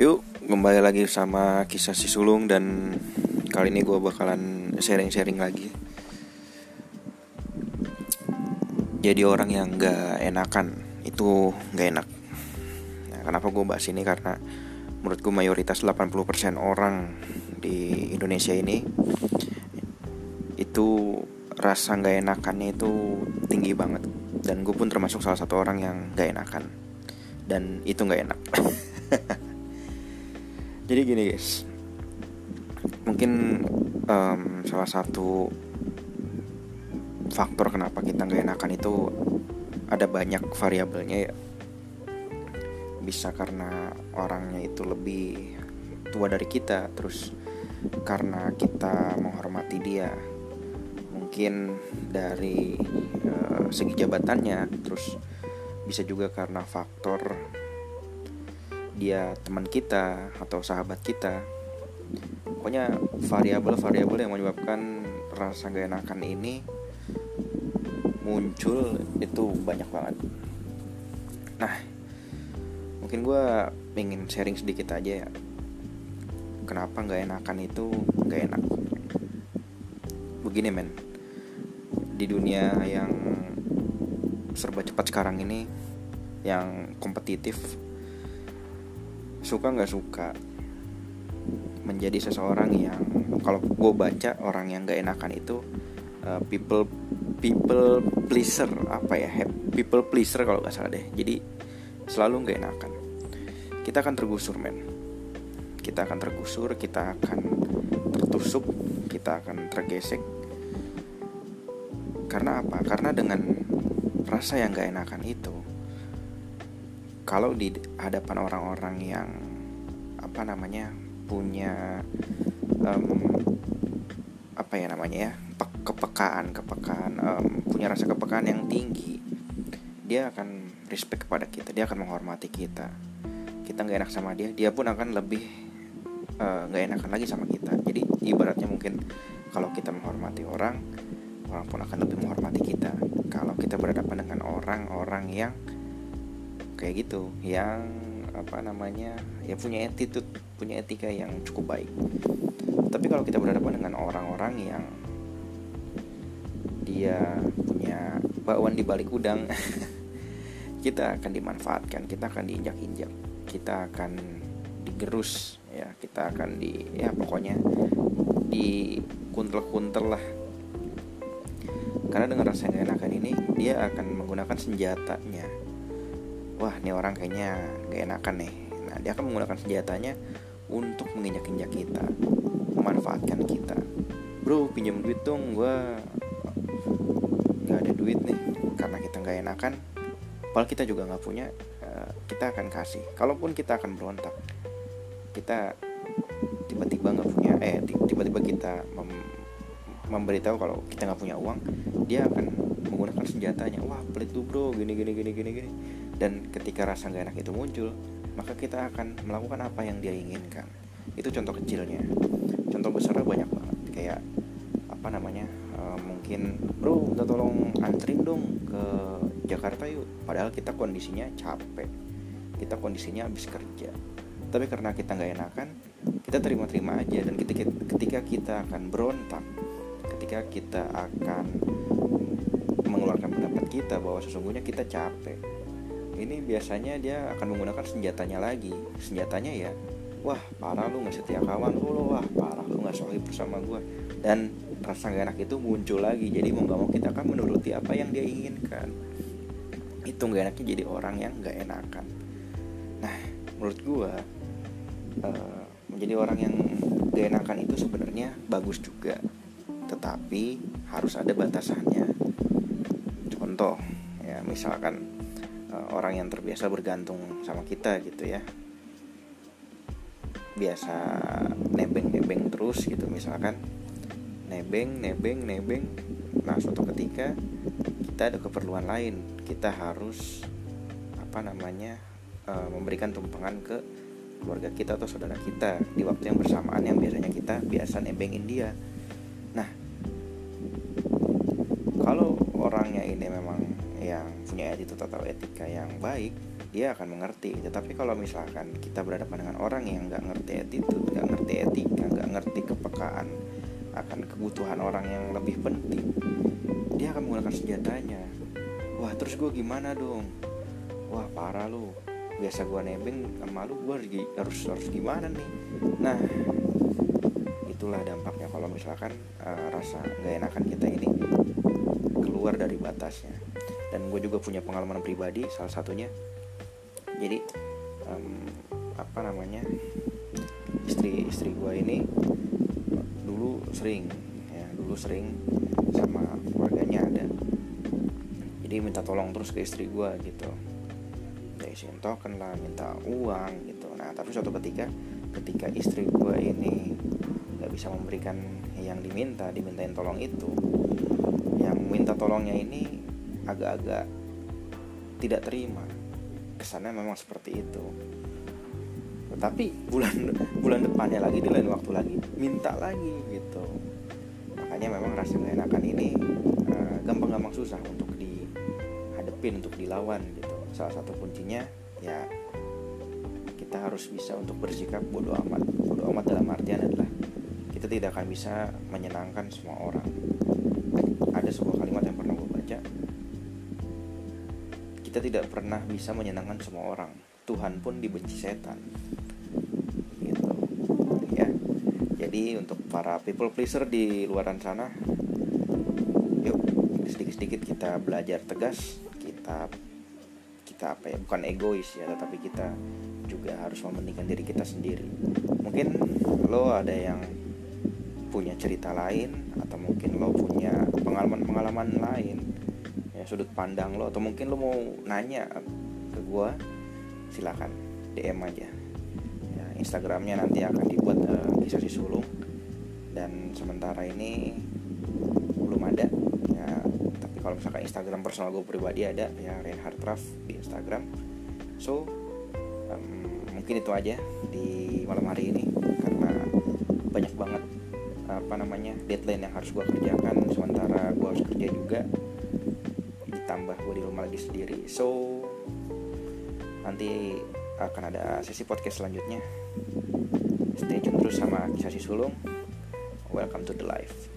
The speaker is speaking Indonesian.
Yuk, kembali lagi sama kisah si sulung dan kali ini gue bakalan sharing-sharing lagi. Jadi orang yang gak enakan itu gak enak. Nah, kenapa gue bahas ini karena menurut gue mayoritas 80% orang di Indonesia ini itu rasa gak enakannya itu tinggi banget dan gue pun termasuk salah satu orang yang gak enakan dan itu gak enak. jadi gini guys. Mungkin um, salah satu faktor kenapa kita nggak enakan itu ada banyak variabelnya ya. Bisa karena orangnya itu lebih tua dari kita terus karena kita menghormati dia. Mungkin dari uh, segi jabatannya terus bisa juga karena faktor dia teman kita atau sahabat kita. Pokoknya variabel-variabel yang menyebabkan rasa gak enakan ini muncul itu banyak banget. Nah mungkin gue ingin sharing sedikit aja ya. Kenapa gak enakan itu gak enak? Begini men. Di dunia yang serba cepat sekarang ini yang kompetitif suka nggak suka menjadi seseorang yang kalau gue baca orang yang nggak enakan itu uh, people people pleaser apa ya people pleaser kalau nggak salah deh. Jadi selalu nggak enakan. Kita akan tergusur men. Kita akan tergusur kita akan tertusuk kita akan tergesek. Karena apa? Karena dengan rasa yang gak enakan itu kalau di hadapan orang-orang yang apa namanya punya um, apa ya namanya ya kepekaan kepekaan um, punya rasa kepekaan yang tinggi dia akan respect kepada kita dia akan menghormati kita. Kita nggak enak sama dia dia pun akan lebih eh, nggak uh, enakan lagi sama kita. Jadi ibaratnya mungkin kalau kita menghormati orang orang pun akan lebih menghormati kita. Kalau kita berhadapan dengan orang-orang yang kayak gitu yang apa namanya ya punya attitude punya etika yang cukup baik. Tapi kalau kita berhadapan dengan orang-orang yang dia punya bauan di balik udang kita akan dimanfaatkan kita akan diinjak-injak kita akan digerus ya kita akan di ya pokoknya di kuntel-kuntel lah. Karena dengan rasa yang enakan ini dia akan menggunakan senjatanya wah ini orang kayaknya gak enakan nih. Nah dia akan menggunakan senjatanya untuk menginjak-injak kita memanfaatkan kita. Bro pinjam duit dong gue nggak ada duit nih. Karena kita nggak enakan padahal kita juga nggak punya eh, kita akan kasih. Kalaupun kita akan berontak kita tiba-tiba nggak punya eh tiba-tiba kita mem memberitahu kalau kita nggak punya uang dia akan menggunakan senjatanya. Wah pelit tuh bro. Gini gini gini gini gini dan ketika rasa gak enak itu muncul maka kita akan melakukan apa yang dia inginkan. Itu contoh kecilnya. Contoh besarnya banyak banget. Kayak apa namanya uh, mungkin bro kita tolong antrin dong ke Jakarta yuk. Padahal kita kondisinya capek. Kita kondisinya habis kerja. Tapi karena kita nggak enakan kita terima-terima aja. Dan ketika ketika kita akan berontak ketika kita akan mengeluarkan pendapat kita bahwa sesungguhnya kita capek ini biasanya dia akan menggunakan senjatanya lagi. Senjatanya ya wah parah lu nggak setia kawan lu lo wah parah lu nggak solid bersama gue dan rasa gak enak itu muncul lagi. Jadi mau nggak mau kita akan menuruti apa yang dia inginkan. Itu gak enaknya jadi orang yang gak enakan. Nah menurut gue uh, menjadi orang yang gak enakan itu sebenarnya bagus juga. Tetapi harus ada batasannya. Contoh ya misalkan orang yang terbiasa bergantung sama kita gitu ya. Biasa nebeng-nebeng terus gitu misalkan nebeng nebeng nebeng. Nah suatu ketika kita ada keperluan lain kita harus apa namanya uh, memberikan tumpangan ke keluarga kita atau saudara kita. Di waktu yang bersamaan yang biasanya kita biasa nebengin dia. Nah kalau orangnya ini memang yang punya attitude atau etika yang baik dia akan mengerti. Tetapi kalau misalkan kita berhadapan dengan orang yang nggak ngerti attitude nggak ngerti etika nggak ngerti kepekaan akan kebutuhan orang yang lebih penting dia akan menggunakan senjatanya. Wah terus gue gimana dong? Wah parah lu. Biasa gue nebeng sama lu gue harus harus gimana nih? Nah itulah dampaknya kalau misalkan uh, rasa gak enakan kita ini keluar dari batasnya dan gue juga punya pengalaman pribadi salah satunya. Jadi um, apa namanya istri istri gue ini dulu sering ya dulu sering sama keluarganya ada. Jadi minta tolong terus ke istri gue gitu. Isiin token lah minta uang gitu. Nah tapi suatu ketika ketika istri gue ini nggak bisa memberikan yang diminta dimintain tolong itu yang minta tolongnya ini agak-agak tidak terima. Kesannya memang seperti itu. Tapi bulan bulan depannya lagi di lain waktu lagi minta lagi gitu. Makanya memang rasa enakan ini uh, gampang-gampang susah untuk dihadepin untuk dilawan gitu. Salah satu kuncinya ya kita harus bisa untuk bersikap bodoh amat. Bodoh amat dalam artian adalah kita tidak akan bisa menyenangkan semua orang. Ada sebuah kalimat yang pernah gue baca kita tidak pernah bisa menyenangkan semua orang. Tuhan pun dibenci setan. Gitu. Ya. Jadi untuk para people pleaser di luar sana yuk sedikit-sedikit kita belajar tegas. Kita kita apa ya bukan egois ya tetapi kita juga harus mementingkan diri kita sendiri. Mungkin lo ada yang punya cerita lain atau mungkin lo punya pengalaman-pengalaman lain ya sudut pandang lo atau mungkin lo mau nanya ke gue silakan DM aja. Ya, Instagramnya nanti akan dibuat uh, kisah si sulung. Dan sementara ini belum ada ya. Tapi kalau misalkan Instagram personal gue pribadi ada ya Reinhard Raff di Instagram. So um, mungkin itu aja di malam hari ini karena banyak banget apa namanya deadline yang harus gue kerjakan. Sementara gue harus kerja juga ditambah gue di rumah lagi sendiri. So nanti akan ada sesi podcast selanjutnya. Stay tune terus sama kisah si sulung. Welcome to the life